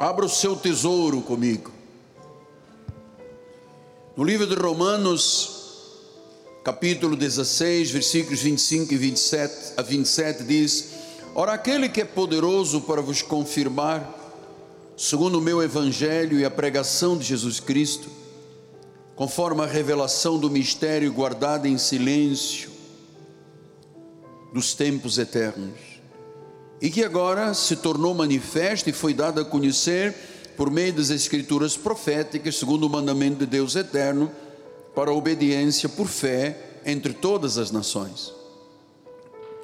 Abra o seu tesouro comigo. No livro de Romanos, capítulo 16, versículos 25 e 27 a 27 diz: Ora, aquele que é poderoso para vos confirmar, segundo o meu evangelho e a pregação de Jesus Cristo, conforme a revelação do mistério guardado em silêncio dos tempos eternos e que agora se tornou manifesto e foi dado a conhecer por meio das escrituras proféticas, segundo o mandamento de Deus eterno, para a obediência por fé entre todas as nações.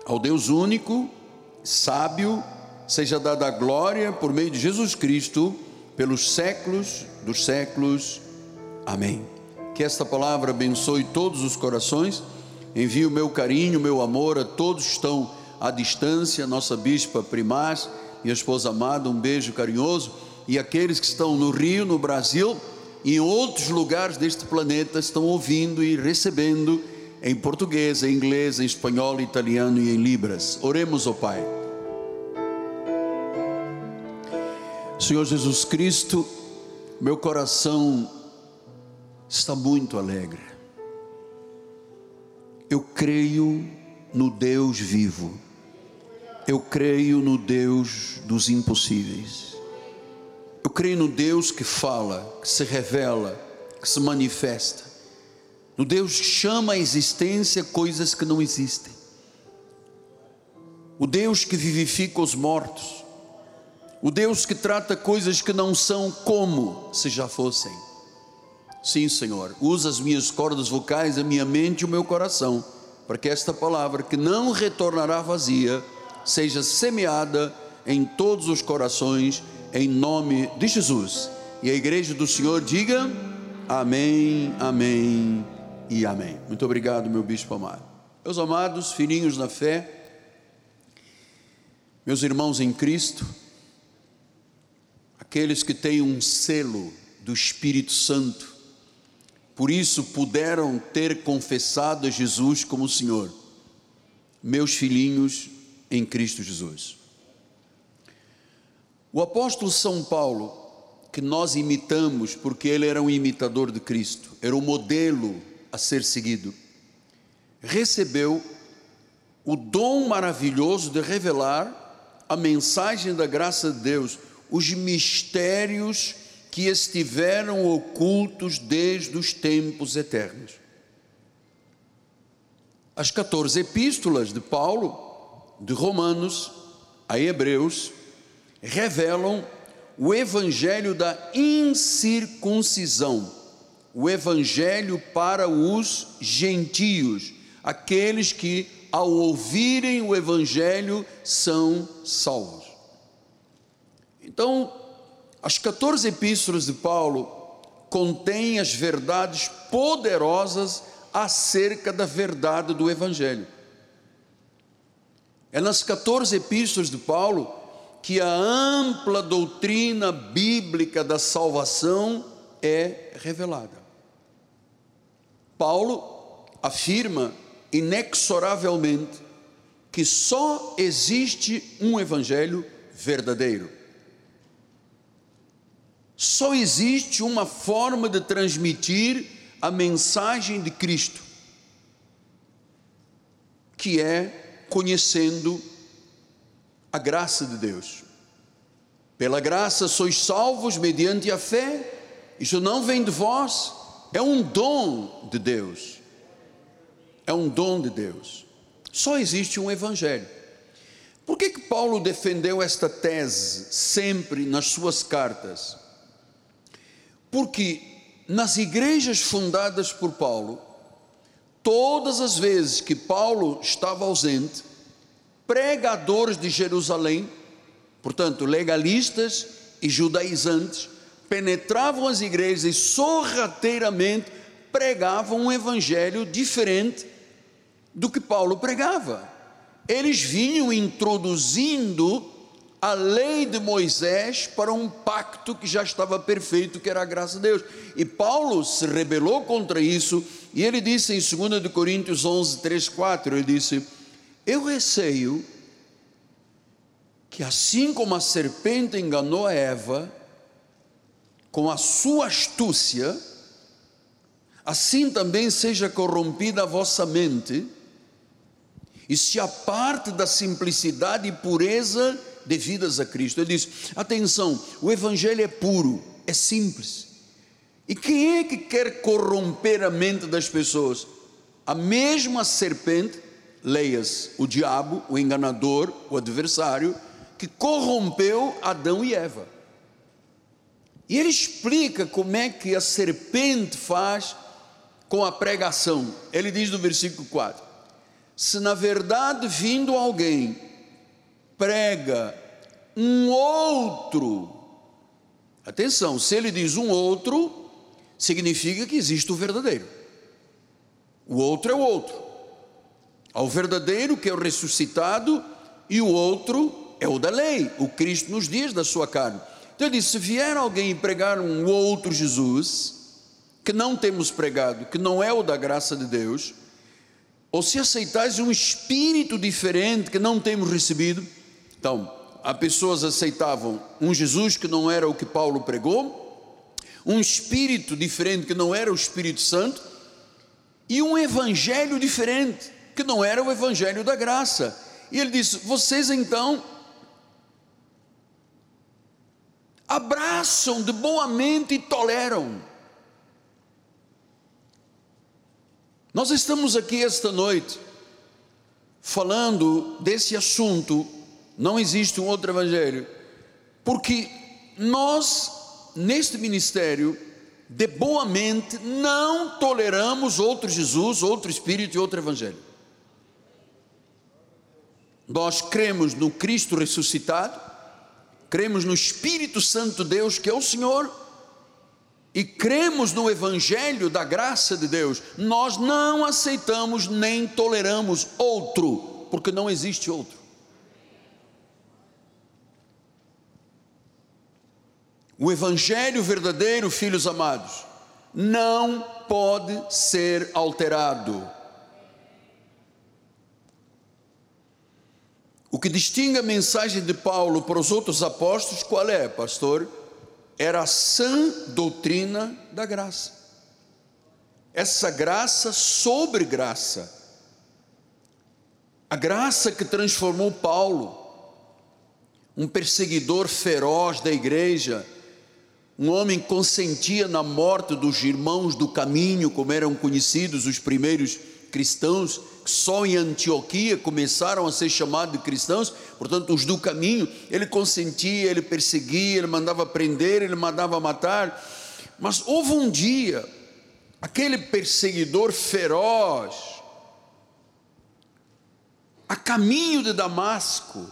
Ao Deus único, sábio, seja dada a glória por meio de Jesus Cristo, pelos séculos dos séculos. Amém. Que esta palavra abençoe todos os corações. Envio o meu carinho, meu amor a todos que estão à distância, nossa bispa primaz, minha esposa amada, um beijo carinhoso, e aqueles que estão no Rio, no Brasil e em outros lugares deste planeta estão ouvindo e recebendo em português, em inglês, em espanhol, italiano e em libras. Oremos ao Pai. Senhor Jesus Cristo, meu coração está muito alegre. Eu creio no Deus vivo eu creio no Deus dos impossíveis. Eu creio no Deus que fala, que se revela, que se manifesta. No Deus que chama à existência coisas que não existem. O Deus que vivifica os mortos. O Deus que trata coisas que não são como se já fossem. Sim, Senhor, usa as minhas cordas vocais, a minha mente e o meu coração, para que esta palavra, que não retornará vazia, seja semeada em todos os corações, em nome de Jesus. E a igreja do Senhor diga: Amém, Amém e Amém. Muito obrigado, meu bispo amado. Meus amados, filhinhos na fé, meus irmãos em Cristo, aqueles que têm um selo do Espírito Santo, por isso puderam ter confessado a Jesus como Senhor. Meus filhinhos, em Cristo Jesus. O apóstolo São Paulo, que nós imitamos porque ele era um imitador de Cristo, era um modelo a ser seguido, recebeu o dom maravilhoso de revelar a mensagem da graça de Deus, os mistérios que estiveram ocultos desde os tempos eternos. As 14 epístolas de Paulo de Romanos a Hebreus revelam o evangelho da incircuncisão, o evangelho para os gentios, aqueles que ao ouvirem o evangelho são salvos. Então, as 14 epístolas de Paulo contêm as verdades poderosas acerca da verdade do evangelho. É nas 14 epístolas de Paulo que a ampla doutrina bíblica da salvação é revelada. Paulo afirma inexoravelmente que só existe um evangelho verdadeiro. Só existe uma forma de transmitir a mensagem de Cristo, que é conhecendo a graça de Deus. Pela graça sois salvos mediante a fé, isso não vem de vós, é um dom de Deus. É um dom de Deus. Só existe um evangelho. Por que, que Paulo defendeu esta tese sempre nas suas cartas? Porque nas igrejas fundadas por Paulo, Todas as vezes que Paulo estava ausente, pregadores de Jerusalém, portanto, legalistas e judaizantes, penetravam as igrejas e sorrateiramente pregavam um evangelho diferente do que Paulo pregava. Eles vinham introduzindo a lei de Moisés para um pacto que já estava perfeito, que era a graça de Deus. E Paulo se rebelou contra isso, e ele disse em 2 Coríntios 11, 3, 4, ele disse, eu receio que assim como a serpente enganou a Eva, com a sua astúcia, assim também seja corrompida a vossa mente, e se aparte da simplicidade e pureza devidas a Cristo. Ele diz: atenção, o Evangelho é puro, é simples. E quem é que quer corromper a mente das pessoas? A mesma serpente, leias, o diabo, o enganador, o adversário, que corrompeu Adão e Eva. E ele explica como é que a serpente faz com a pregação. Ele diz no versículo 4: Se na verdade vindo alguém prega um outro, atenção, se ele diz um outro, significa que existe o verdadeiro. O outro é o outro. Há o verdadeiro, que é o ressuscitado, e o outro é o da lei, o Cristo nos dias da sua carne. Então ele disse: se vier alguém pregar um outro Jesus, que não temos pregado, que não é o da graça de Deus, ou se aceitais um espírito diferente que não temos recebido, então, as pessoas aceitavam um Jesus que não era o que Paulo pregou, um espírito diferente que não era o Espírito Santo, e um evangelho diferente que não era o evangelho da graça. E ele disse: vocês então abraçam de boa mente e toleram. Nós estamos aqui esta noite falando desse assunto, não existe um outro evangelho, porque nós, neste ministério, de boa mente, não toleramos outro Jesus, outro Espírito e outro Evangelho. Nós cremos no Cristo ressuscitado, cremos no Espírito Santo Deus, que é o Senhor, e cremos no Evangelho da graça de Deus, nós não aceitamos nem toleramos outro, porque não existe outro. O Evangelho verdadeiro, filhos amados, não pode ser alterado. O que distingue a mensagem de Paulo para os outros apóstolos, qual é, pastor? Era a sã doutrina da graça. Essa graça sobre graça. A graça que transformou Paulo, um perseguidor feroz da igreja, um homem consentia na morte dos irmãos do caminho, como eram conhecidos os primeiros cristãos, que só em Antioquia começaram a ser chamados de cristãos, portanto, os do caminho, ele consentia, ele perseguia, ele mandava prender, ele mandava matar. Mas houve um dia, aquele perseguidor feroz, a caminho de Damasco,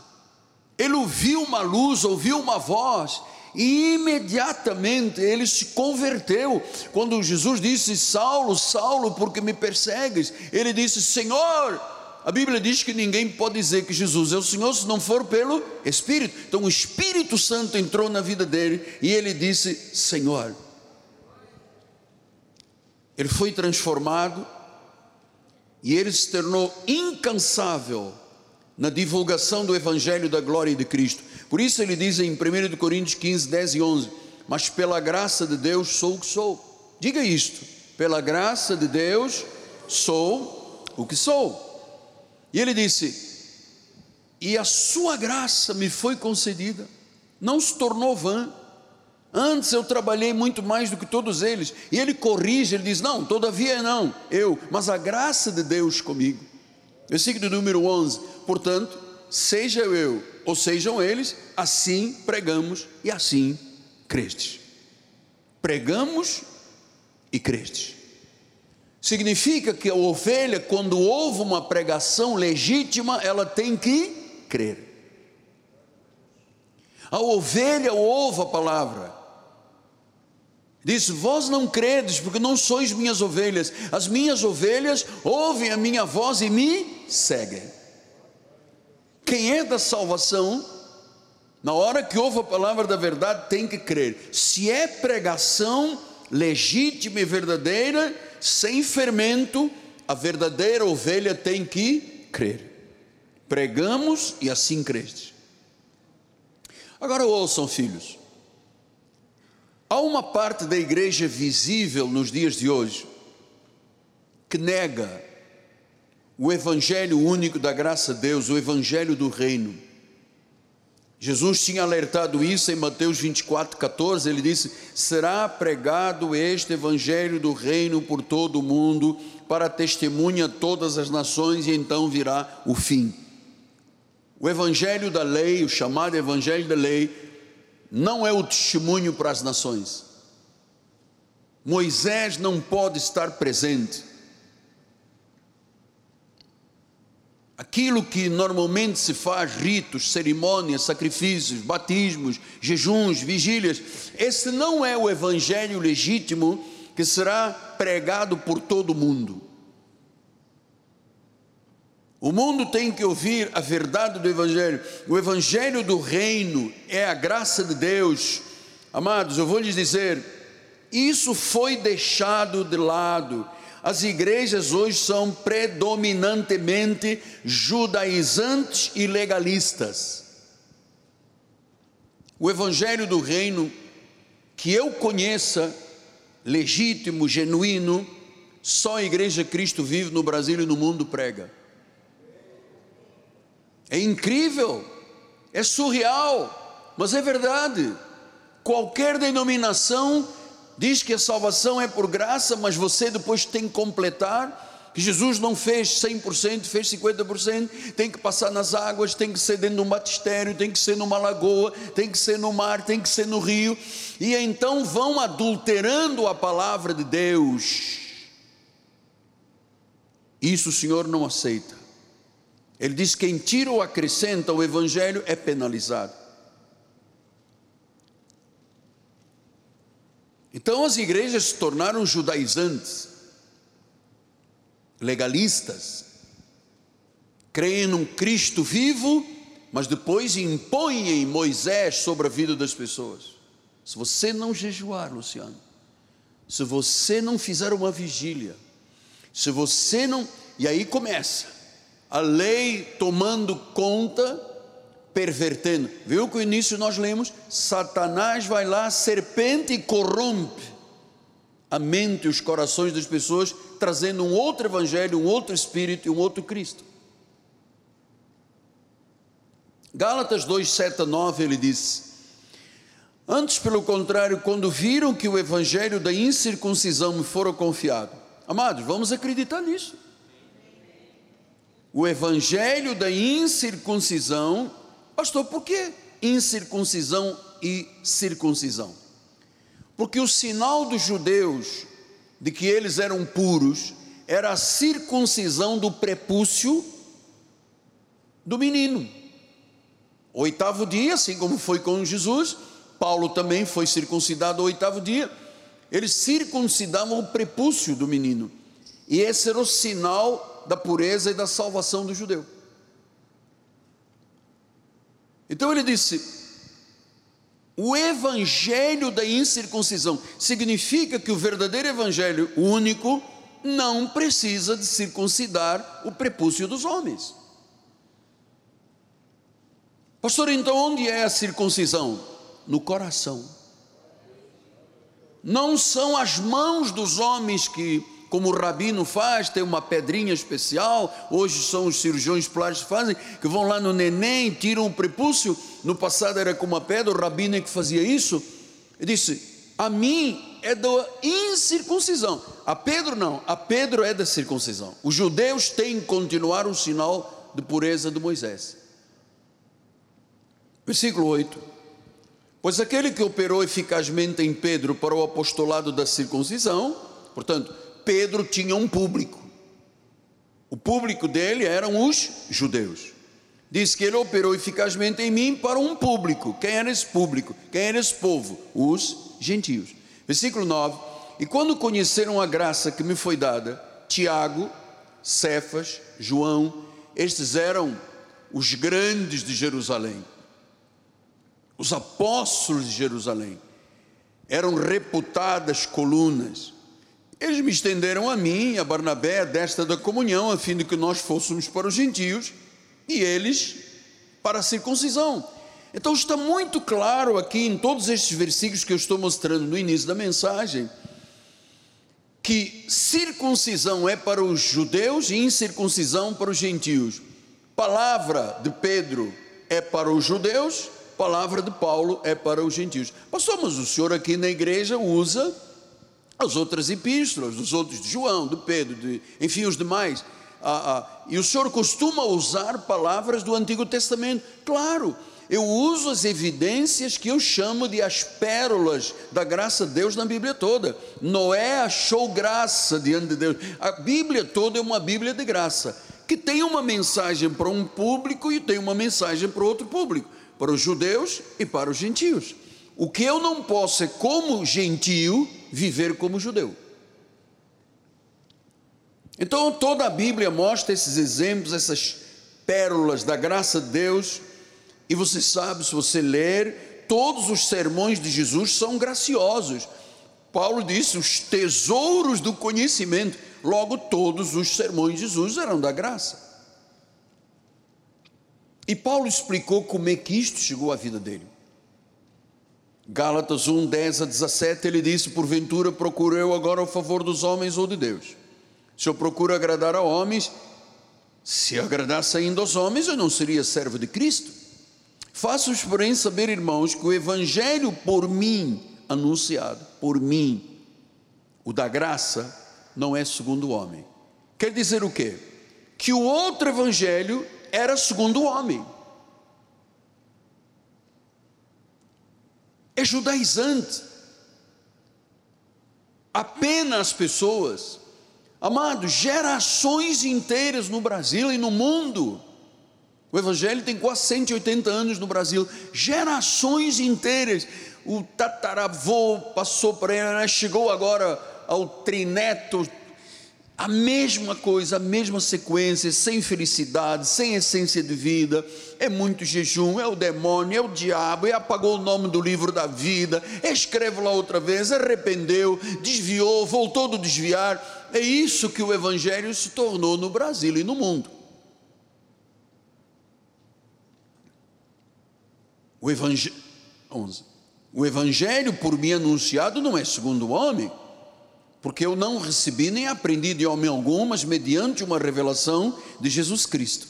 ele ouviu uma luz, ouviu uma voz, e imediatamente ele se converteu. Quando Jesus disse: Saulo, Saulo, porque me persegues? Ele disse: Senhor. A Bíblia diz que ninguém pode dizer que Jesus é o Senhor se não for pelo Espírito. Então o Espírito Santo entrou na vida dele e ele disse: Senhor. Ele foi transformado e ele se tornou incansável na divulgação do Evangelho da glória de Cristo. Por isso ele diz em 1 Coríntios 15, 10 e 11: Mas pela graça de Deus sou o que sou. Diga isto: pela graça de Deus sou o que sou. E ele disse: E a sua graça me foi concedida, não se tornou vã. Antes eu trabalhei muito mais do que todos eles. E ele corrige, ele diz: Não, todavia não, eu, mas a graça de Deus comigo. Versículo número 11: Portanto, seja eu ou sejam eles, assim pregamos e assim crestes. Pregamos e crestes. Significa que a ovelha, quando ouve uma pregação legítima, ela tem que crer. A ovelha ouve a palavra. Diz: Vós não credes, porque não sois minhas ovelhas. As minhas ovelhas ouvem a minha voz e me seguem. Quem é da salvação, na hora que ouve a palavra da verdade, tem que crer. Se é pregação legítima e verdadeira, sem fermento, a verdadeira ovelha tem que crer. Pregamos e assim creste. Agora ouçam, filhos. Há uma parte da igreja visível nos dias de hoje que nega o evangelho único da graça de Deus, o evangelho do reino. Jesus tinha alertado isso em Mateus 24, 14. Ele disse: Será pregado este evangelho do reino por todo o mundo, para testemunha todas as nações, e então virá o fim. O evangelho da lei, o chamado evangelho da lei, não é o testemunho para as nações. Moisés não pode estar presente. Aquilo que normalmente se faz, ritos, cerimônias, sacrifícios, batismos, jejuns, vigílias, esse não é o evangelho legítimo que será pregado por todo mundo. O mundo tem que ouvir a verdade do Evangelho. O Evangelho do Reino é a graça de Deus. Amados, eu vou lhes dizer: isso foi deixado de lado as igrejas hoje são predominantemente judaizantes e legalistas. O evangelho do reino que eu conheça, legítimo, genuíno, só a igreja Cristo vive no Brasil e no mundo prega. É incrível, é surreal, mas é verdade. Qualquer denominação diz que a salvação é por graça, mas você depois tem que completar. Que Jesus não fez 100%, fez 50%, tem que passar nas águas, tem que ser dentro de um batistério, tem que ser numa lagoa, tem que ser no mar, tem que ser no rio, e então vão adulterando a palavra de Deus. Isso o Senhor não aceita. Ele diz: quem tira ou acrescenta o Evangelho é penalizado. Então as igrejas se tornaram judaizantes, legalistas, creem num Cristo vivo, mas depois impõem em Moisés sobre a vida das pessoas. Se você não jejuar, Luciano, se você não fizer uma vigília, se você não. E aí começa a lei tomando conta pervertendo. Viu que o início nós lemos? Satanás vai lá, serpente e corrompe a mente e os corações das pessoas, trazendo um outro evangelho, um outro espírito e um outro Cristo. Gálatas 2, 7 a 9, ele diz: Antes, pelo contrário, quando viram que o evangelho da incircuncisão me fora confiado, amados, vamos acreditar nisso. O evangelho da incircuncisão Pastor, por que incircuncisão e circuncisão? Porque o sinal dos judeus de que eles eram puros era a circuncisão do prepúcio do menino. Oitavo dia, assim como foi com Jesus, Paulo também foi circuncidado oitavo dia. Eles circuncidavam o prepúcio do menino. E esse era o sinal da pureza e da salvação do judeu. Então ele disse: o evangelho da incircuncisão significa que o verdadeiro evangelho único não precisa de circuncidar o prepúcio dos homens. Pastor, então onde é a circuncisão? No coração. Não são as mãos dos homens que como o rabino faz, tem uma pedrinha especial, hoje são os cirurgiões plásticos que fazem, que vão lá no neném, tiram o prepúcio, no passado era com uma pedra, o rabino é que fazia isso, ele disse, a mim é da incircuncisão, a Pedro não, a Pedro é da circuncisão, os judeus têm que continuar o sinal de pureza de Moisés, versículo 8, pois aquele que operou eficazmente em Pedro para o apostolado da circuncisão, portanto, Pedro tinha um público. O público dele eram os judeus. Diz que ele operou eficazmente em mim para um público. Quem era esse público? Quem era esse povo? Os gentios. Versículo 9: E quando conheceram a graça que me foi dada, Tiago, Cefas, João, estes eram os grandes de Jerusalém, os apóstolos de Jerusalém, eram reputadas colunas eles me estenderam a mim, a Barnabé, a desta da comunhão, a fim de que nós fôssemos para os gentios e eles para a circuncisão. Então está muito claro aqui em todos estes versículos que eu estou mostrando no início da mensagem que circuncisão é para os judeus e incircuncisão para os gentios. Palavra de Pedro é para os judeus, palavra de Paulo é para os gentios. Pastor, mas o senhor aqui na igreja usa as outras epístolas, os outros de João, de Pedro, de, enfim, os demais. Ah, ah, e o senhor costuma usar palavras do Antigo Testamento. Claro, eu uso as evidências que eu chamo de as pérolas da graça de Deus na Bíblia toda. Noé achou graça diante de Deus. A Bíblia toda é uma Bíblia de graça, que tem uma mensagem para um público e tem uma mensagem para outro público, para os judeus e para os gentios. O que eu não posso é, como gentio, viver como judeu. Então toda a Bíblia mostra esses exemplos, essas pérolas da graça de Deus e você sabe, se você ler, todos os sermões de Jesus são graciosos. Paulo disse: os tesouros do conhecimento. Logo, todos os sermões de Jesus eram da graça. E Paulo explicou como é que isto chegou à vida dele. Gálatas 1, 10 a 17, ele disse: Porventura procuro eu agora o favor dos homens ou de Deus? Se eu procuro agradar a homens, se agradasse ainda aos homens, eu não seria servo de Cristo. Faço-os, porém, saber, irmãos, que o Evangelho por mim anunciado, por mim, o da graça, não é segundo o homem. Quer dizer o quê? Que o outro Evangelho era segundo o homem. É judaizante. Apenas pessoas, amados, gerações inteiras no Brasil e no mundo o Evangelho tem quase 180 anos no Brasil, gerações inteiras. O tataravô passou por ele, né? chegou agora ao trineto, a mesma coisa, a mesma sequência, sem felicidade, sem essência de vida, é muito jejum, é o demônio, é o diabo, e apagou o nome do livro da vida, escreve lá outra vez, arrependeu, desviou, voltou do desviar. É isso que o Evangelho se tornou no Brasil e no mundo. O evangelho, 11. O evangelho por mim anunciado não é segundo o homem, porque eu não recebi nem aprendi de homem algum, mas mediante uma revelação de Jesus Cristo.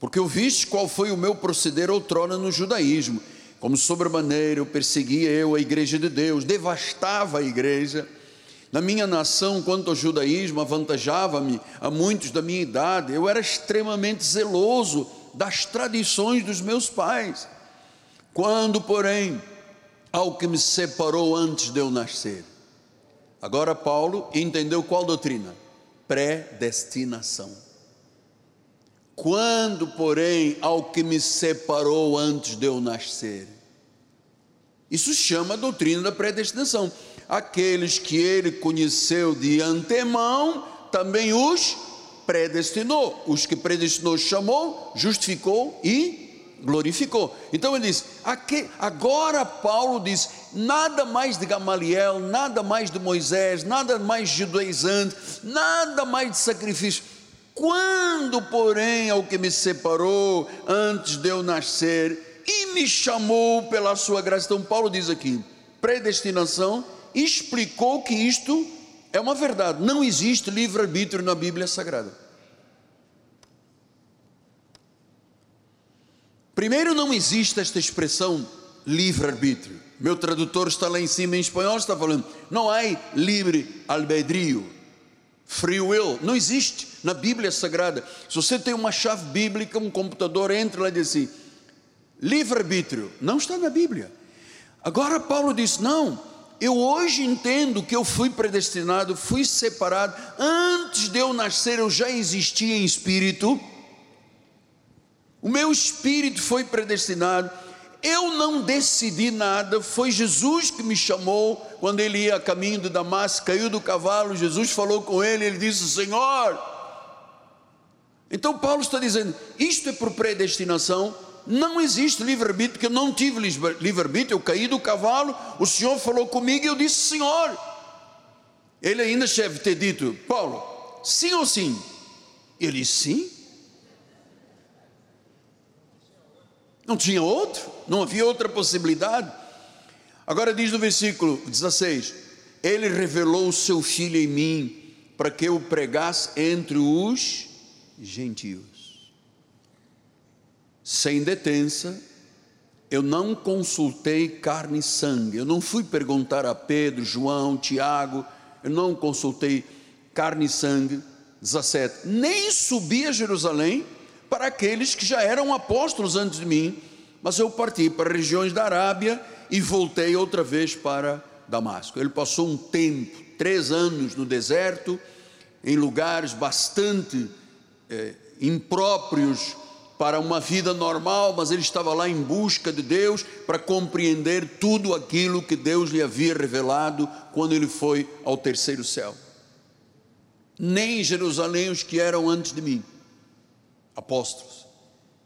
Porque eu viste qual foi o meu proceder outrora no judaísmo, como sobremaneira eu perseguia eu a igreja de Deus, devastava a igreja. Na minha nação, quanto ao judaísmo, avantajava-me a muitos da minha idade. Eu era extremamente zeloso das tradições dos meus pais. Quando, porém, ao que me separou antes de eu nascer. Agora, Paulo entendeu qual doutrina? Predestinação. Quando, porém, ao que me separou antes de eu nascer. Isso chama a doutrina da predestinação. Aqueles que ele conheceu de antemão, também os predestinou. Os que predestinou, chamou, justificou e glorificou. Então ele diz: aqui, agora Paulo diz: nada mais de Gamaliel, nada mais de Moisés, nada mais de judaizante, nada mais de sacrifício. Quando, porém, ao que me separou antes de eu nascer e me chamou pela sua graça. Então, Paulo diz aqui: predestinação, explicou que isto é uma verdade. Não existe livre-arbítrio na Bíblia Sagrada. Primeiro, não existe esta expressão livre-arbítrio. Meu tradutor está lá em cima em espanhol, está falando, não há livre albedrio, free will, não existe na Bíblia Sagrada. Se você tem uma chave bíblica, um computador, entra lá e diz assim, livre-arbítrio, não está na Bíblia. Agora Paulo diz, não, eu hoje entendo que eu fui predestinado, fui separado, antes de eu nascer eu já existia em espírito, o meu espírito foi predestinado. Eu não decidi nada, foi Jesus que me chamou quando ele ia a caminho de Damasco, caiu do cavalo, Jesus falou com ele, ele disse: Senhor. Então Paulo está dizendo: isto é por predestinação, não existe livre-arbítrio, porque eu não tive livre-arbítrio, eu caí do cavalo, o Senhor falou comigo e eu disse: Senhor. Ele ainda deve ter dito: Paulo, sim ou sim? Ele disse: sim. Não tinha outro, não havia outra possibilidade. Agora diz no versículo 16: Ele revelou o seu filho em mim, para que eu pregasse entre os gentios. Sem detença, eu não consultei carne e sangue, eu não fui perguntar a Pedro, João, Tiago, eu não consultei carne e sangue. 17: Nem subi a Jerusalém para aqueles que já eram apóstolos antes de mim, mas eu parti para regiões da Arábia e voltei outra vez para Damasco. Ele passou um tempo, três anos no deserto, em lugares bastante é, impróprios para uma vida normal, mas ele estava lá em busca de Deus para compreender tudo aquilo que Deus lhe havia revelado quando ele foi ao terceiro céu. Nem Jerusalém os que eram antes de mim apóstolos.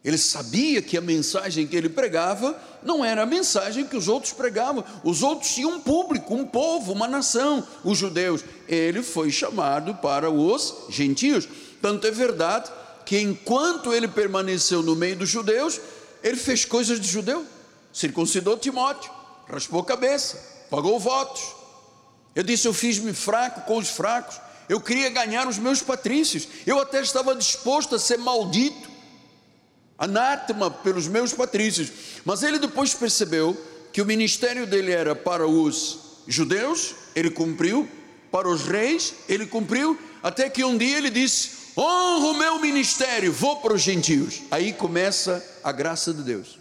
Ele sabia que a mensagem que ele pregava não era a mensagem que os outros pregavam. Os outros tinham um público, um povo, uma nação, os judeus. Ele foi chamado para os gentios. Tanto é verdade que enquanto ele permaneceu no meio dos judeus, ele fez coisas de judeu. Circuncidou Timóteo, raspou a cabeça, pagou votos. Eu disse: Eu fiz-me fraco com os fracos eu queria ganhar os meus patrícios, eu até estava disposto a ser maldito, anátema pelos meus patrícios, mas ele depois percebeu que o ministério dele era para os judeus, ele cumpriu, para os reis, ele cumpriu, até que um dia ele disse: honro o meu ministério, vou para os gentios. Aí começa a graça de Deus.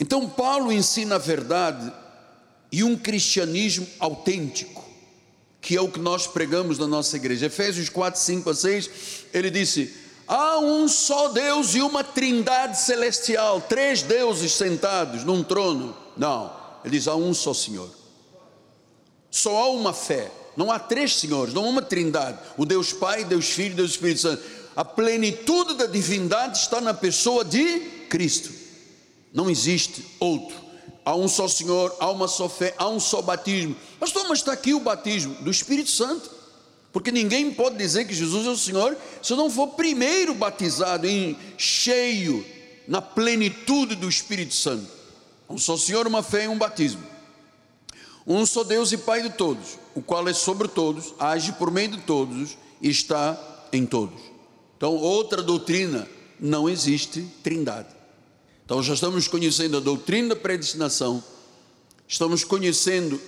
Então, Paulo ensina a verdade e um cristianismo autêntico, que é o que nós pregamos na nossa igreja. Efésios 4, 5 a 6, ele disse: Há um só Deus e uma trindade celestial, três deuses sentados num trono. Não, ele diz: há um só Senhor. Só há uma fé, não há três senhores, não há uma trindade: o Deus Pai, Deus Filho, Deus Espírito Santo. A plenitude da divindade está na pessoa de Cristo, não existe outro há um só Senhor, há uma só fé, há um só batismo. Pastor, mas está aqui o batismo do Espírito Santo. Porque ninguém pode dizer que Jesus é o Senhor se não for primeiro batizado em cheio, na plenitude do Espírito Santo. Um só Senhor, uma fé e um batismo. Um só Deus e Pai de todos, o qual é sobre todos, age por meio de todos e está em todos. Então, outra doutrina, não existe trindade. Então já estamos conhecendo a doutrina da predestinação, estamos conhecendo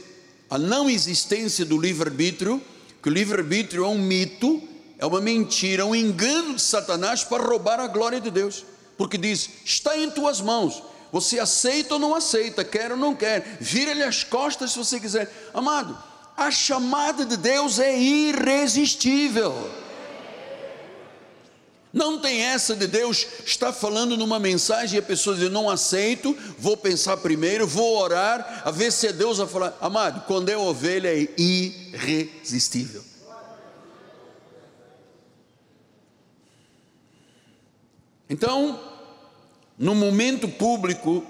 a não existência do livre-arbítrio, que o livre-arbítrio é um mito, é uma mentira, é um engano de Satanás para roubar a glória de Deus. Porque diz: está em tuas mãos, você aceita ou não aceita, quer ou não quer, vira-lhe as costas se você quiser. Amado, a chamada de Deus é irresistível. Não tem essa de Deus estar falando numa mensagem e a pessoa diz: Não aceito, vou pensar primeiro, vou orar, a ver se é Deus a falar. Amado, quando é ovelha é irresistível. Então, no momento público,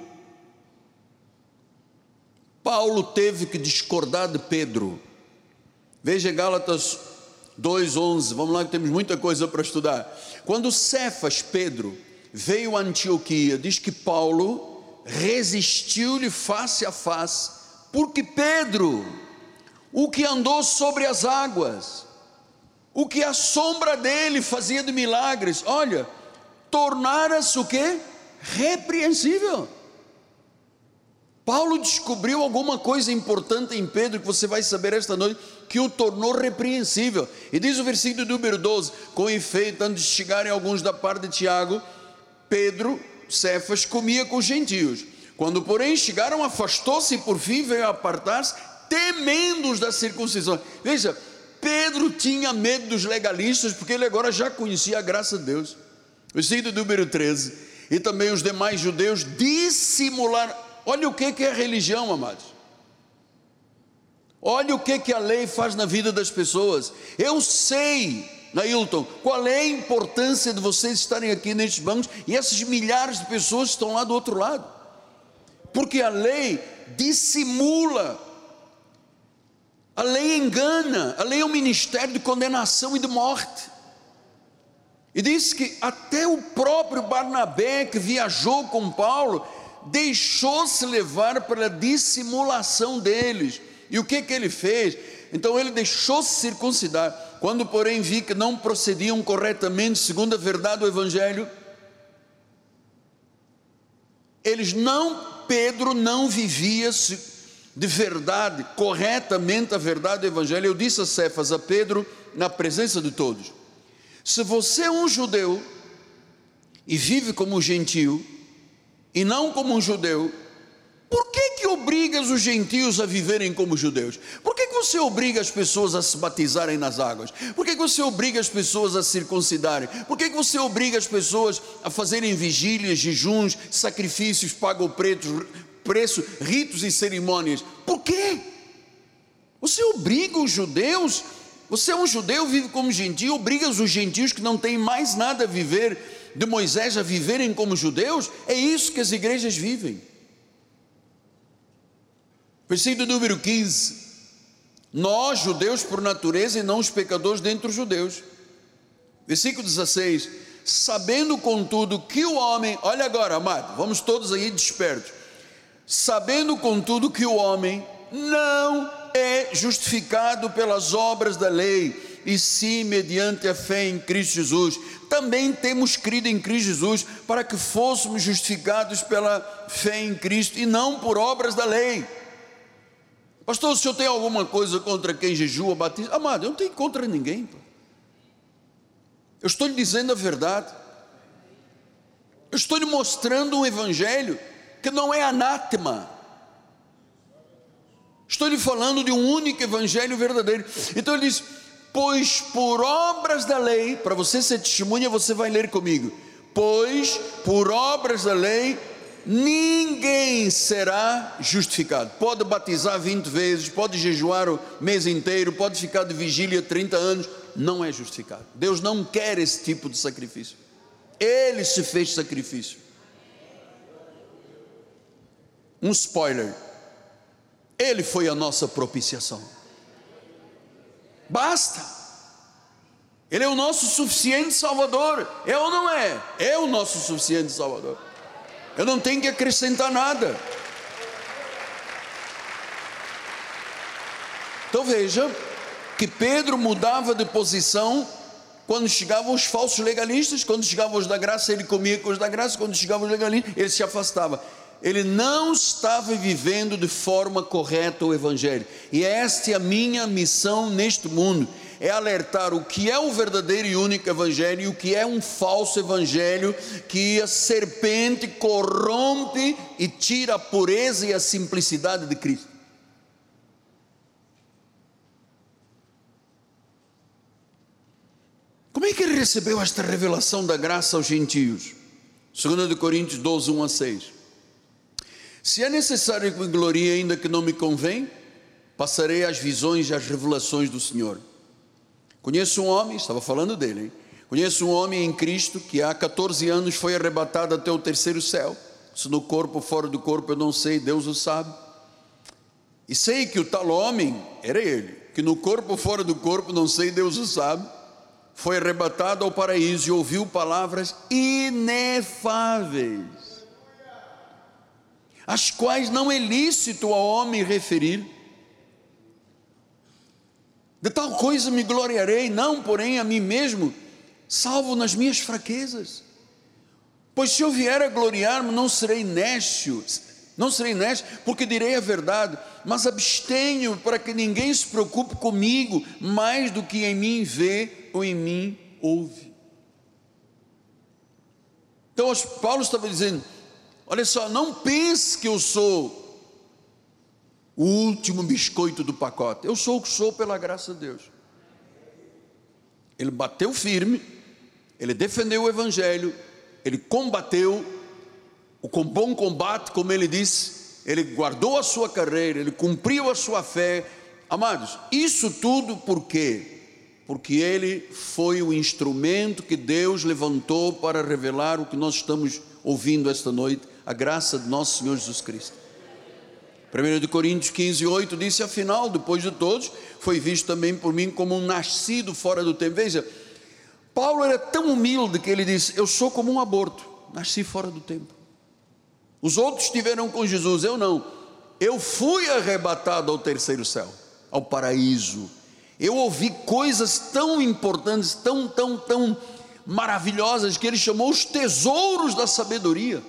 Paulo teve que discordar de Pedro. Veja Gálatas 2:11. Vamos lá que temos muita coisa para estudar. Quando Cefas Pedro veio a Antioquia, diz que Paulo resistiu-lhe face a face, porque Pedro, o que andou sobre as águas, o que a sombra dele fazia de milagres, olha, tornara-se o que? Repreensível. Paulo descobriu alguma coisa importante em Pedro que você vai saber esta noite que o tornou repreensível. E diz o versículo número 12: Com efeito, antes de chegarem alguns da parte de Tiago, Pedro, Cefas, comia com os gentios. Quando, porém, chegaram, afastou-se e por fim veio apartar-se, temendo os da circuncisão. Veja, Pedro tinha medo dos legalistas, porque ele agora já conhecia a graça de Deus. Versículo número 13. E também os demais judeus dissimularam. Olha o que é religião, amados. Olha o que, que a lei faz na vida das pessoas. Eu sei, Nailton, qual é a importância de vocês estarem aqui nestes bancos e essas milhares de pessoas estão lá do outro lado. Porque a lei dissimula, a lei engana, a lei é um ministério de condenação e de morte. E diz que até o próprio Barnabé, que viajou com Paulo, deixou-se levar pela dissimulação deles. E o que, que ele fez? Então ele deixou-se circuncidar. Quando, porém, vi que não procediam corretamente segundo a verdade do Evangelho, eles não, Pedro não vivia de verdade, corretamente a verdade do Evangelho. Eu disse a Cefas, a Pedro, na presença de todos: se você é um judeu e vive como um gentio, e não como um judeu, por que que obrigas os gentios a viverem como judeus? Por que, que você obriga as pessoas a se batizarem nas águas? Por que, que você obriga as pessoas a circuncidarem? Por que, que você obriga as pessoas a fazerem vigílias, jejuns, sacrifícios, pagam preto, preço, ritos e cerimônias? Por quê? Você obriga os judeus, você é um judeu, vive como gentio, obriga os gentios que não têm mais nada a viver de Moisés a viverem como judeus? É isso que as igrejas vivem. Versículo número 15. Nós, judeus por natureza, e não os pecadores dentre os judeus. Versículo 16. Sabendo, contudo, que o homem, olha agora, amado, vamos todos aí despertos. Sabendo, contudo, que o homem não é justificado pelas obras da lei, e sim mediante a fé em Cristo Jesus. Também temos crido em Cristo Jesus para que fôssemos justificados pela fé em Cristo e não por obras da lei. Pastor, o senhor tem alguma coisa contra quem jejua, batiza? Amado, eu não tenho contra ninguém. Pô. Eu estou lhe dizendo a verdade. Eu estou lhe mostrando um evangelho que não é anátema. Estou lhe falando de um único evangelho verdadeiro. Então ele diz: Pois por obras da lei, para você ser testemunha, você vai ler comigo. Pois por obras da lei ninguém será justificado. Pode batizar 20 vezes, pode jejuar o mês inteiro, pode ficar de vigília 30 anos, não é justificado. Deus não quer esse tipo de sacrifício. Ele se fez sacrifício. Um spoiler. Ele foi a nossa propiciação. Basta. Ele é o nosso suficiente Salvador. É ou não é? É o nosso suficiente Salvador. Eu não tenho que acrescentar nada. Então veja que Pedro mudava de posição quando chegavam os falsos legalistas, quando chegavam os da graça, ele comia com os da graça, quando chegavam os legalistas, ele se afastava. Ele não estava vivendo de forma correta o Evangelho, e esta é a minha missão neste mundo é alertar o que é o verdadeiro e único evangelho e o que é um falso evangelho que a serpente corrompe e tira a pureza e a simplicidade de Cristo. Como é que ele recebeu esta revelação da graça aos gentios? 2 Coríntios 12, 1 a 6. Se é necessário que me glorie, ainda que não me convém, passarei as visões e as revelações do Senhor. Conheço um homem, estava falando dele, hein? Conheço um homem em Cristo que há 14 anos foi arrebatado até o terceiro céu. Se no corpo ou fora do corpo eu não sei, Deus o sabe. E sei que o tal homem era ele, que no corpo ou fora do corpo, não sei, Deus o sabe, foi arrebatado ao paraíso e ouviu palavras inefáveis, as quais não é lícito ao homem referir de tal coisa me gloriarei, não, porém, a mim mesmo, salvo nas minhas fraquezas. Pois se eu vier a gloriar-me, não serei nécio, não serei nécio, porque direi a verdade, mas abstenho para que ninguém se preocupe comigo mais do que em mim vê ou em mim ouve. Então, Paulo estava dizendo: olha só, não pense que eu sou o último biscoito do pacote. Eu sou o que sou pela graça de Deus. Ele bateu firme, ele defendeu o Evangelho, ele combateu o bom combate, como ele disse, ele guardou a sua carreira, ele cumpriu a sua fé. Amados, isso tudo por quê? Porque ele foi o instrumento que Deus levantou para revelar o que nós estamos ouvindo esta noite, a graça de nosso Senhor Jesus Cristo. 1 de Coríntios 15, 8 disse: Afinal, depois de todos, foi visto também por mim como um nascido fora do tempo. Veja, Paulo era tão humilde que ele disse: Eu sou como um aborto, nasci fora do tempo. Os outros estiveram com Jesus, eu não. Eu fui arrebatado ao terceiro céu, ao paraíso. Eu ouvi coisas tão importantes, tão, tão, tão maravilhosas, que ele chamou os tesouros da sabedoria.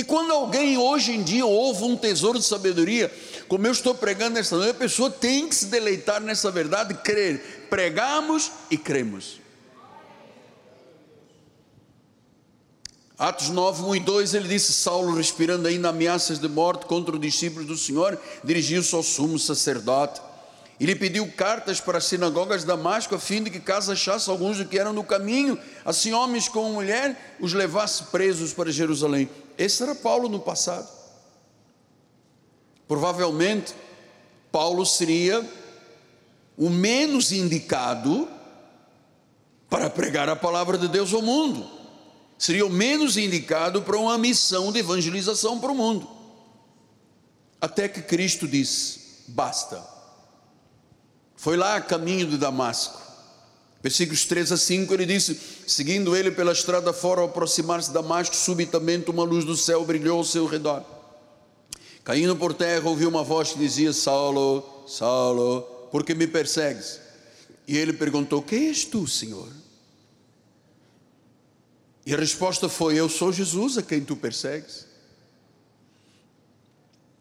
Que quando alguém hoje em dia ouve um tesouro de sabedoria, como eu estou pregando nessa noite, a pessoa tem que se deleitar nessa verdade, crer. Pregamos e cremos. Atos 9, 1 e 2, ele disse: Saulo, respirando ainda ameaças de morte contra os discípulos do Senhor, dirigiu-se ao sumo sacerdote e lhe pediu cartas para as sinagogas de Damasco, a fim de que, caso achasse alguns que eram no caminho, assim homens como mulher, os levasse presos para Jerusalém. Esse era Paulo no passado. Provavelmente, Paulo seria o menos indicado para pregar a palavra de Deus ao mundo. Seria o menos indicado para uma missão de evangelização para o mundo. Até que Cristo disse: basta foi lá a caminho de Damasco. Versículos 3 a 5 ele disse: Seguindo ele pela estrada fora, ao aproximar-se de Damasco, subitamente uma luz do céu brilhou ao seu redor. Caindo por terra, ouviu uma voz que dizia: Saulo, Saulo, por que me persegues? E ele perguntou: Quem és tu, Senhor? E a resposta foi: Eu sou Jesus a quem tu persegues.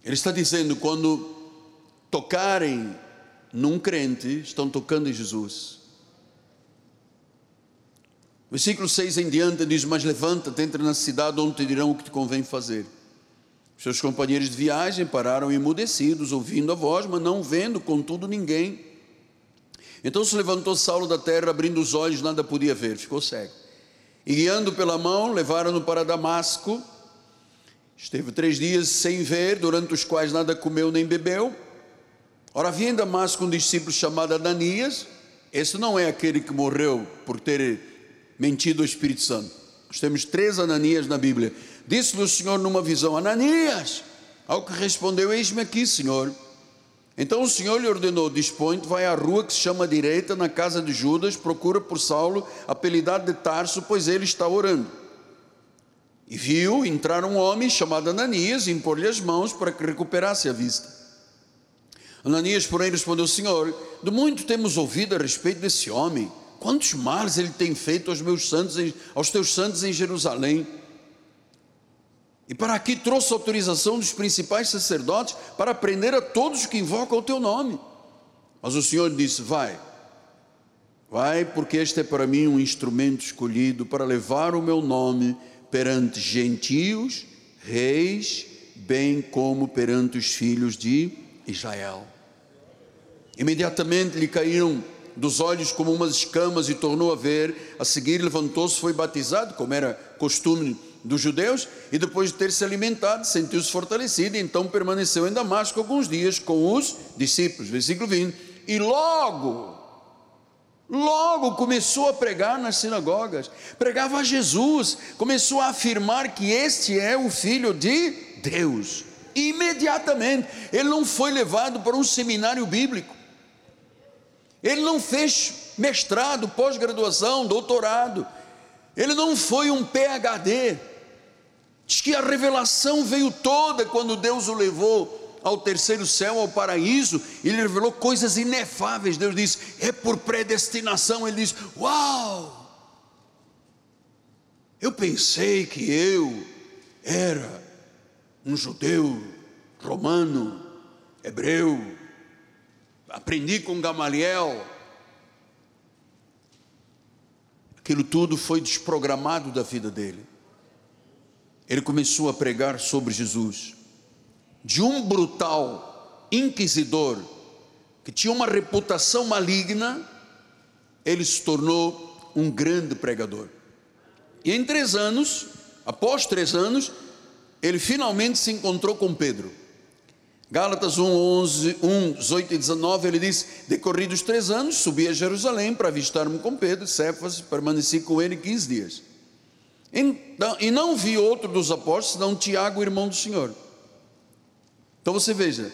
Ele está dizendo: quando tocarem num crente estão tocando em Jesus. Versículo 6 em diante diz: Mas levanta-te, entra na cidade onde te dirão o que te convém fazer. Seus companheiros de viagem pararam emudecidos, ouvindo a voz, mas não vendo, contudo, ninguém. Então se levantou Saulo da terra, abrindo os olhos, nada podia ver, ficou cego. E guiando pela mão, levaram-no para Damasco. Esteve três dias sem ver, durante os quais nada comeu nem bebeu. Ora, havia em Damasco um discípulo chamado Ananias, esse não é aquele que morreu por ter mentido ao Espírito Santo. Nós temos três Ananias na Bíblia. Disse-lhe o Senhor numa visão: Ananias, ao que respondeu: Eis-me aqui, Senhor. Então o Senhor lhe ordenou: Dispõe-te, vai à rua que se chama direita, na casa de Judas, procura por Saulo, apelidado de Tarso, pois ele está orando. E viu entrar um homem chamado Ananias e impor-lhe as mãos para que recuperasse a vista. Ananias, porém, respondeu: Senhor, de muito temos ouvido a respeito desse homem. Quantos males ele tem feito aos meus santos, aos teus santos em Jerusalém? E para aqui trouxe autorização dos principais sacerdotes para prender a todos que invocam o teu nome. Mas o Senhor disse: Vai, vai, porque este é para mim um instrumento escolhido para levar o meu nome perante gentios, reis, bem como perante os filhos de Israel. Imediatamente lhe caíram dos olhos como umas escamas e tornou a ver. A seguir levantou-se, foi batizado, como era costume dos judeus, e depois de ter se alimentado, sentiu-se fortalecido, e então permaneceu em Damasco alguns dias com os discípulos. Versículo 20. E logo, logo começou a pregar nas sinagogas, pregava a Jesus, começou a afirmar que este é o Filho de Deus imediatamente. Ele não foi levado para um seminário bíblico. Ele não fez mestrado, pós-graduação, doutorado. Ele não foi um PhD. Diz que a revelação veio toda quando Deus o levou ao terceiro céu, ao paraíso. Ele revelou coisas inefáveis. Deus disse: é por predestinação. Ele diz: Uau! Eu pensei que eu era um judeu, romano, hebreu, aprendi com Gamaliel. Aquilo tudo foi desprogramado da vida dele. Ele começou a pregar sobre Jesus. De um brutal inquisidor que tinha uma reputação maligna, ele se tornou um grande pregador. E em três anos, após três anos, ele finalmente se encontrou com Pedro. Gálatas 1, 11, 1, 18 e 19, ele diz: Decorridos três anos, subi a Jerusalém para avistar-me com Pedro, Cefas, permaneci com ele 15 dias. Então, e não vi outro dos apóstolos, senão Tiago, irmão do Senhor. Então você veja,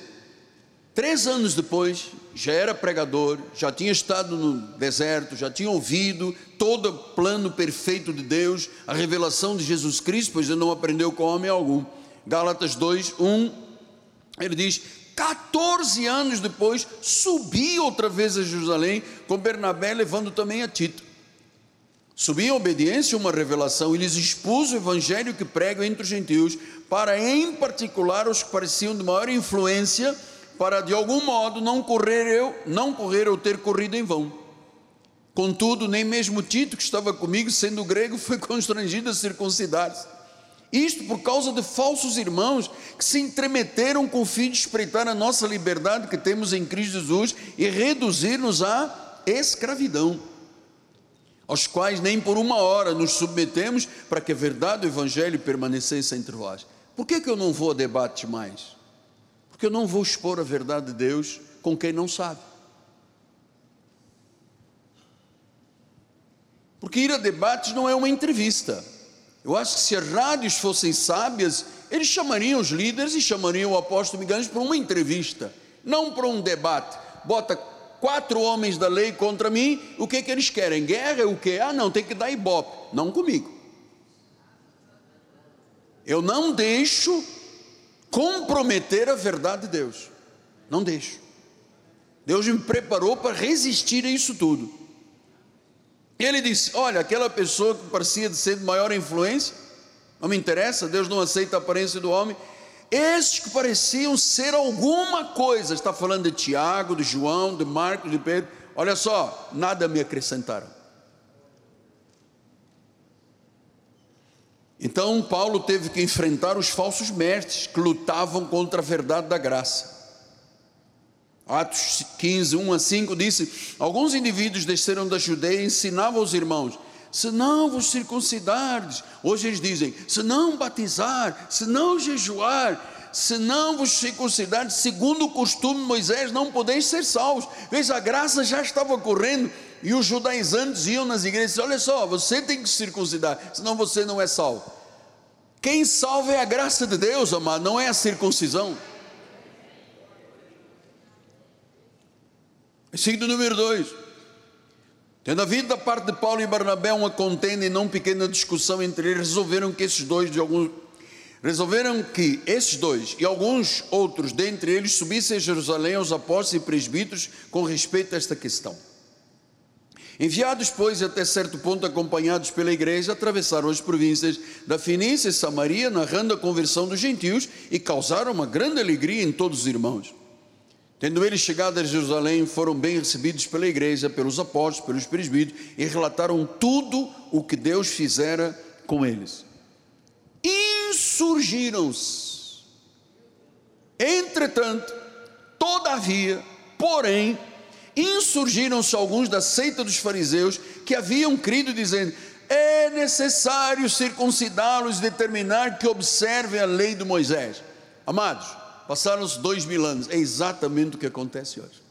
três anos depois, já era pregador, já tinha estado no deserto, já tinha ouvido todo o plano perfeito de Deus, a revelação de Jesus Cristo, pois ele não aprendeu com homem algum. Gálatas 2, 1, ele diz: 14 anos depois, subi outra vez a Jerusalém com Bernabé, levando também a Tito. Subi em obediência uma revelação e lhes expus o evangelho que prego entre os gentios, para em particular os que pareciam de maior influência, para de algum modo não correr eu, não correr ou ter corrido em vão. Contudo, nem mesmo Tito, que estava comigo, sendo grego, foi constrangido a circuncidar-se. Isto por causa de falsos irmãos que se entremeteram com o fim de espreitar a nossa liberdade que temos em Cristo Jesus e reduzir-nos à escravidão, aos quais nem por uma hora nos submetemos para que a verdade do Evangelho permanecesse entre vós. Por que, que eu não vou a debate mais? Porque eu não vou expor a verdade de Deus com quem não sabe. Porque ir a debates não é uma entrevista. Eu acho que se as rádios fossem sábias, eles chamariam os líderes e chamariam o apóstolo Miguel para uma entrevista, não para um debate. Bota quatro homens da lei contra mim, o que, que eles querem? Guerra? O que? Ah, não, tem que dar ibope. Não comigo. Eu não deixo comprometer a verdade de Deus. Não deixo. Deus me preparou para resistir a isso tudo. Ele disse: Olha, aquela pessoa que parecia ser de maior influência, não me interessa, Deus não aceita a aparência do homem. Estes que pareciam ser alguma coisa, está falando de Tiago, de João, de Marcos, de Pedro, olha só, nada me acrescentaram. Então Paulo teve que enfrentar os falsos mestres que lutavam contra a verdade da graça. Atos 15, 1 a 5 disse: Alguns indivíduos desceram da Judeia e ensinavam aos irmãos: se não vos circuncidardes, hoje eles dizem: se não batizar, se não jejuar, se não vos circuncidardes, segundo o costume de Moisés, não podeis ser salvos. Veja, a graça já estava correndo e os judaizantes iam nas igrejas: olha só, você tem que circuncidar, senão você não é salvo. Quem salva é a graça de Deus, amado, não é a circuncisão. Versículo número 2. Tendo havido da parte de Paulo e Barnabé uma contenda e não pequena discussão entre eles, resolveram que esses dois de resolveram que esses dois e alguns outros dentre eles subissem a Jerusalém aos apóstolos e presbíteros com respeito a esta questão. Enviados, pois, até certo ponto acompanhados pela igreja, atravessaram as províncias da Fenícia e Samaria, narrando a conversão dos gentios e causaram uma grande alegria em todos os irmãos. Tendo eles chegado a Jerusalém, foram bem recebidos pela igreja, pelos apóstolos, pelos presbíteros e relataram tudo o que Deus fizera com eles. Insurgiram-se. Entretanto, todavia, porém, insurgiram-se alguns da seita dos fariseus que haviam crido, dizendo: é necessário circuncidá-los e determinar que observem a lei de Moisés. Amados, Passaram-se dois mil anos. É exatamente o que acontece hoje.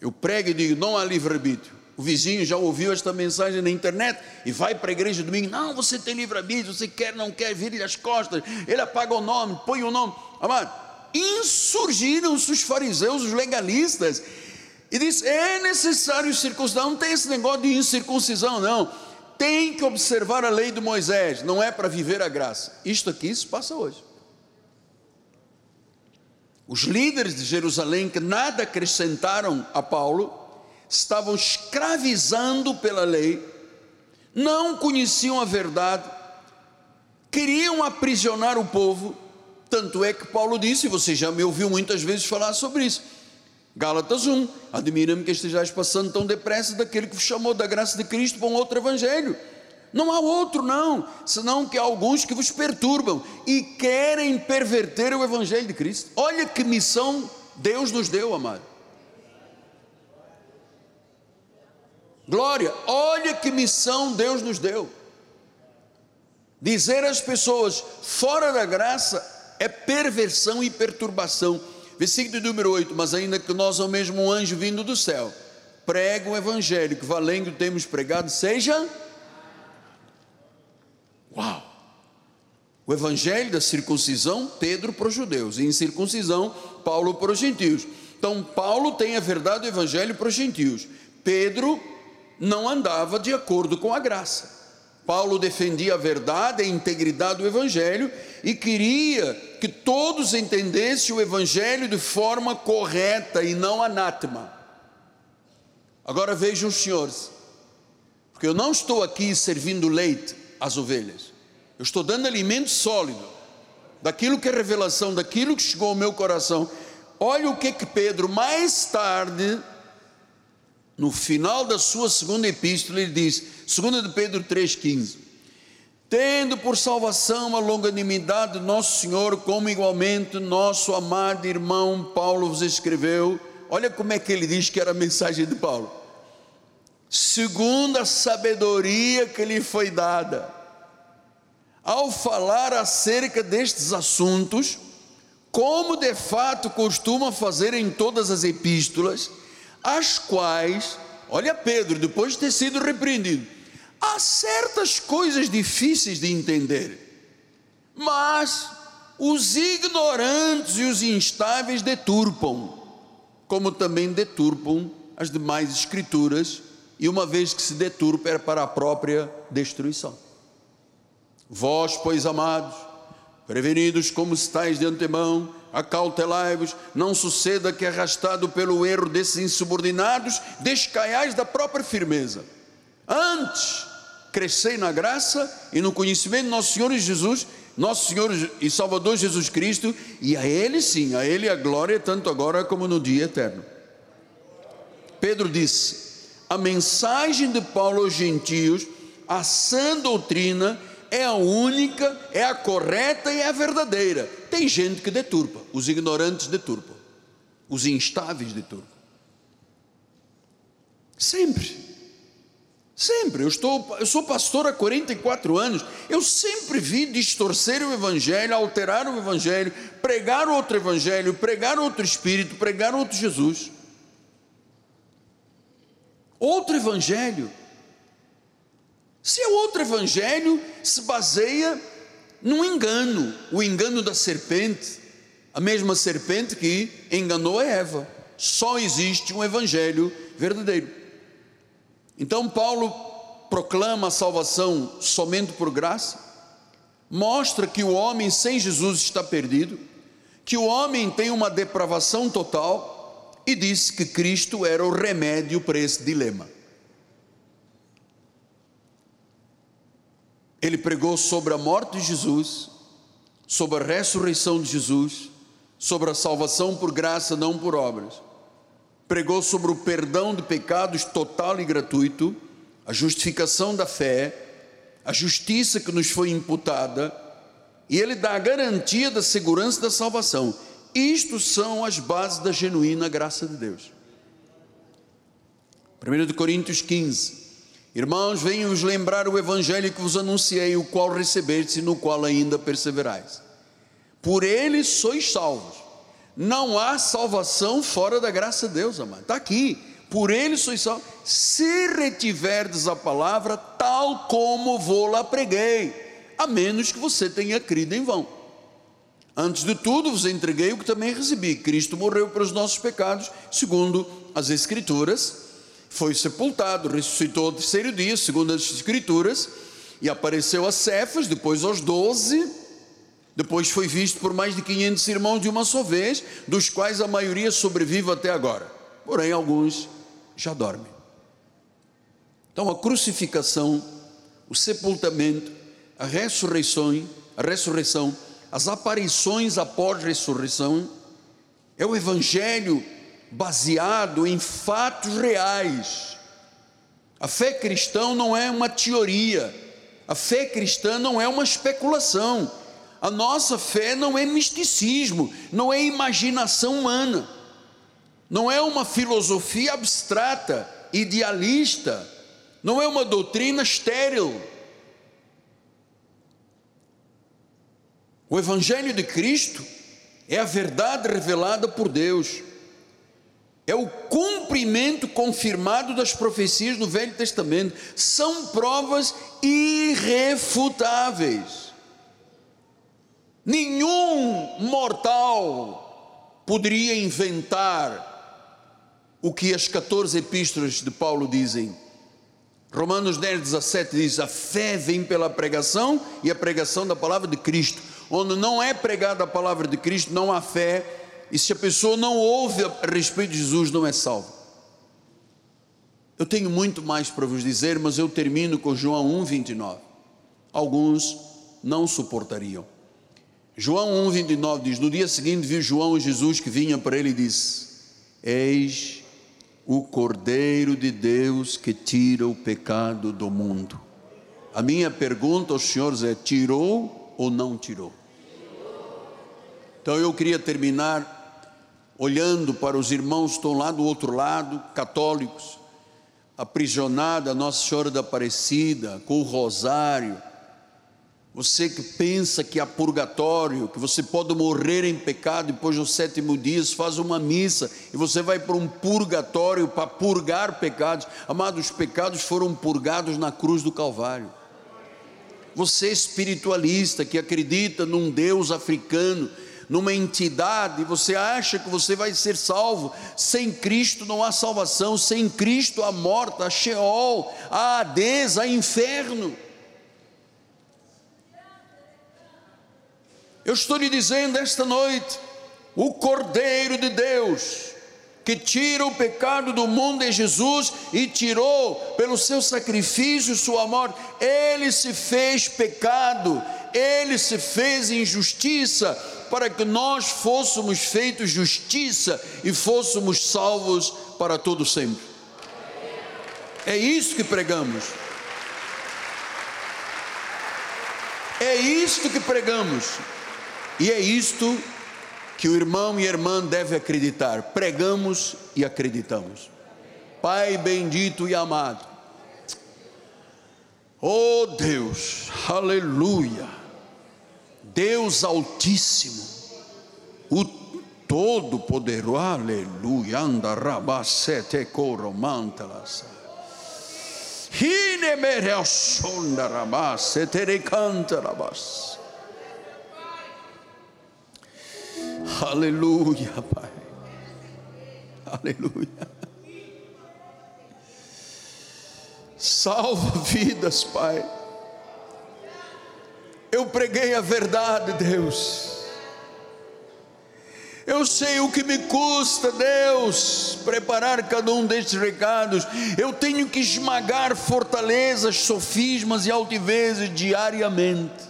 Eu prego e digo: não há livre-arbítrio. O vizinho já ouviu esta mensagem na internet e vai para a igreja domingo. Não, você tem livre-arbítrio, você quer, não quer, vire as costas. Ele apaga o nome, põe o nome. Amado, insurgiram-se os fariseus, os legalistas, e diz: é necessário circuncidar. Não tem esse negócio de incircuncisão, não. Tem que observar a lei de Moisés, não é para viver a graça. Isto aqui se passa hoje. Os líderes de Jerusalém, que nada acrescentaram a Paulo, estavam escravizando pela lei, não conheciam a verdade, queriam aprisionar o povo. Tanto é que Paulo disse, você já me ouviu muitas vezes falar sobre isso. Gálatas 1: Admira-me que estejais passando tão depressa daquele que vos chamou da graça de Cristo para um outro evangelho não há outro, não, senão que há alguns que vos perturbam e querem perverter o Evangelho de Cristo. Olha que missão Deus nos deu, amado. Glória, olha que missão Deus nos deu. Dizer às pessoas fora da graça é perversão e perturbação. Versículo número 8: Mas ainda que nós, ao mesmo anjo vindo do céu, prega o evangelho que valendo temos pregado, seja O evangelho da circuncisão, Pedro para os judeus, e incircuncisão, Paulo para os gentios. Então, Paulo tem a verdade do evangelho para os gentios. Pedro não andava de acordo com a graça. Paulo defendia a verdade a integridade do evangelho e queria que todos entendessem o evangelho de forma correta e não anátema. Agora vejam os senhores, porque eu não estou aqui servindo leite às ovelhas, eu estou dando alimento sólido, daquilo que é revelação, daquilo que chegou ao meu coração. Olha o que que Pedro, mais tarde, no final da sua segunda epístola, ele diz, 2 de Pedro 3,15: Tendo por salvação a longanimidade de nosso Senhor, como igualmente nosso amado irmão Paulo vos escreveu. Olha como é que ele diz que era a mensagem de Paulo. Segundo a sabedoria que lhe foi dada, ao falar acerca destes assuntos, como de fato costuma fazer em todas as epístolas, as quais, olha Pedro, depois de ter sido repreendido, há certas coisas difíceis de entender, mas os ignorantes e os instáveis deturpam, como também deturpam as demais escrituras, e uma vez que se deturpa é para a própria destruição. Vós, pois, amados, prevenidos como estáis de antemão, acautelai-vos, não suceda que arrastado pelo erro desses insubordinados, descaiais da própria firmeza. Antes, crescei na graça e no conhecimento de nosso Senhor Jesus, nosso Senhor e Salvador Jesus Cristo, e a Ele sim, a Ele a glória, tanto agora como no dia eterno. Pedro disse: a mensagem de Paulo aos gentios, a sã doutrina, é a única, é a correta e é a verdadeira. Tem gente que deturpa, os ignorantes deturpam, os instáveis deturpam. Sempre. Sempre, eu, estou, eu sou pastor há 44 anos, eu sempre vi distorcer o Evangelho, alterar o Evangelho, pregar outro Evangelho, pregar outro Espírito, pregar outro Jesus. Outro Evangelho. Se é outro evangelho, se baseia num engano, o engano da serpente, a mesma serpente que enganou a Eva. Só existe um evangelho verdadeiro. Então Paulo proclama a salvação somente por graça, mostra que o homem sem Jesus está perdido, que o homem tem uma depravação total e disse que Cristo era o remédio para esse dilema. Ele pregou sobre a morte de Jesus, sobre a ressurreição de Jesus, sobre a salvação por graça, não por obras. Pregou sobre o perdão de pecados total e gratuito, a justificação da fé, a justiça que nos foi imputada, e ele dá a garantia da segurança da salvação. Isto são as bases da genuína graça de Deus. 1 Coríntios 15. Irmãos, venho-vos lembrar o evangelho que vos anunciei, o qual recebeste e no qual ainda perseverais. Por ele sois salvos. Não há salvação fora da graça de Deus, amado. Está aqui. Por ele sois salvos. Se retiverdes a palavra tal como vou-la preguei, a menos que você tenha crido em vão. Antes de tudo, vos entreguei o que também recebi. Cristo morreu pelos nossos pecados, segundo as Escrituras foi sepultado, ressuscitou ao terceiro dia, segundo as Escrituras, e apareceu a Cefas, depois aos doze, depois foi visto por mais de 500 irmãos de uma só vez, dos quais a maioria sobrevive até agora, porém alguns já dormem. Então a crucificação, o sepultamento, a ressurreição, a ressurreição, as aparições após ressurreição, é o evangelho baseado em fatos reais. A fé cristã não é uma teoria, a fé cristã não é uma especulação, a nossa fé não é misticismo, não é imaginação humana, não é uma filosofia abstrata, idealista, não é uma doutrina estéril. O Evangelho de Cristo é a verdade revelada por Deus é o cumprimento confirmado das profecias do Velho Testamento, são provas irrefutáveis. Nenhum mortal poderia inventar o que as 14 epístolas de Paulo dizem. Romanos 10, 17 diz: A fé vem pela pregação e a pregação da palavra de Cristo. Onde não é pregada a palavra de Cristo, não há fé, e se a pessoa não ouve a respeito de Jesus, não é salvo. Eu tenho muito mais para vos dizer, mas eu termino com João 1, 29. Alguns não suportariam. João 1, 29 diz: No dia seguinte viu João Jesus que vinha para ele e disse: Eis o Cordeiro de Deus que tira o pecado do mundo. A minha pergunta aos senhores é: tirou ou não tirou? Então eu queria terminar olhando para os irmãos que estão lá do outro lado, católicos, aprisionada Nossa Senhora da Aparecida, com o rosário você que pensa que há purgatório, que você pode morrer em pecado depois do sétimo dia, faz uma missa e você vai para um purgatório para purgar pecados. Amados, os pecados foram purgados na cruz do Calvário. Você espiritualista que acredita num Deus africano, numa entidade, você acha que você vai ser salvo. Sem Cristo não há salvação, sem Cristo há morte, há Sheol, há Hades, há inferno. Eu estou lhe dizendo esta noite: o Cordeiro de Deus, que tira o pecado do mundo é Jesus e tirou pelo seu sacrifício sua morte. Ele se fez pecado, ele se fez injustiça para que nós fôssemos feitos justiça e fôssemos salvos para todo sempre. É isso que pregamos. É isto que pregamos. E é isto que o irmão e a irmã deve acreditar. Pregamos e acreditamos. Pai bendito e amado. Oh Deus, aleluia. Deus Altíssimo, o Todo-Poderoso, aleluia. Anda rabacete coromantalas. Hine mere sonda rabacete recanta rabas. Aleluia, Pai. Aleluia. Salva vidas, Pai. Eu preguei a verdade, Deus. Eu sei o que me custa, Deus, preparar cada um destes recados. Eu tenho que esmagar fortalezas, sofismas e altivezes diariamente.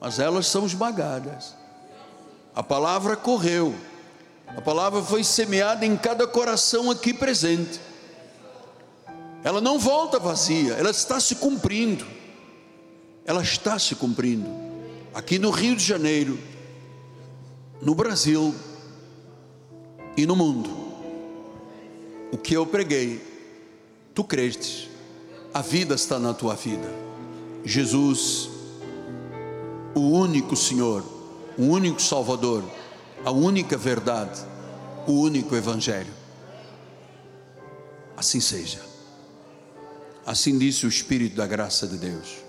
Mas elas são esmagadas a palavra correu, a palavra foi semeada em cada coração aqui presente. Ela não volta vazia, ela está se cumprindo. Ela está se cumprindo. Aqui no Rio de Janeiro, no Brasil e no mundo. O que eu preguei, tu creste, a vida está na tua vida. Jesus, o único Senhor, o único Salvador, a única verdade, o único Evangelho. Assim seja. Assim disse o Espírito da graça de Deus.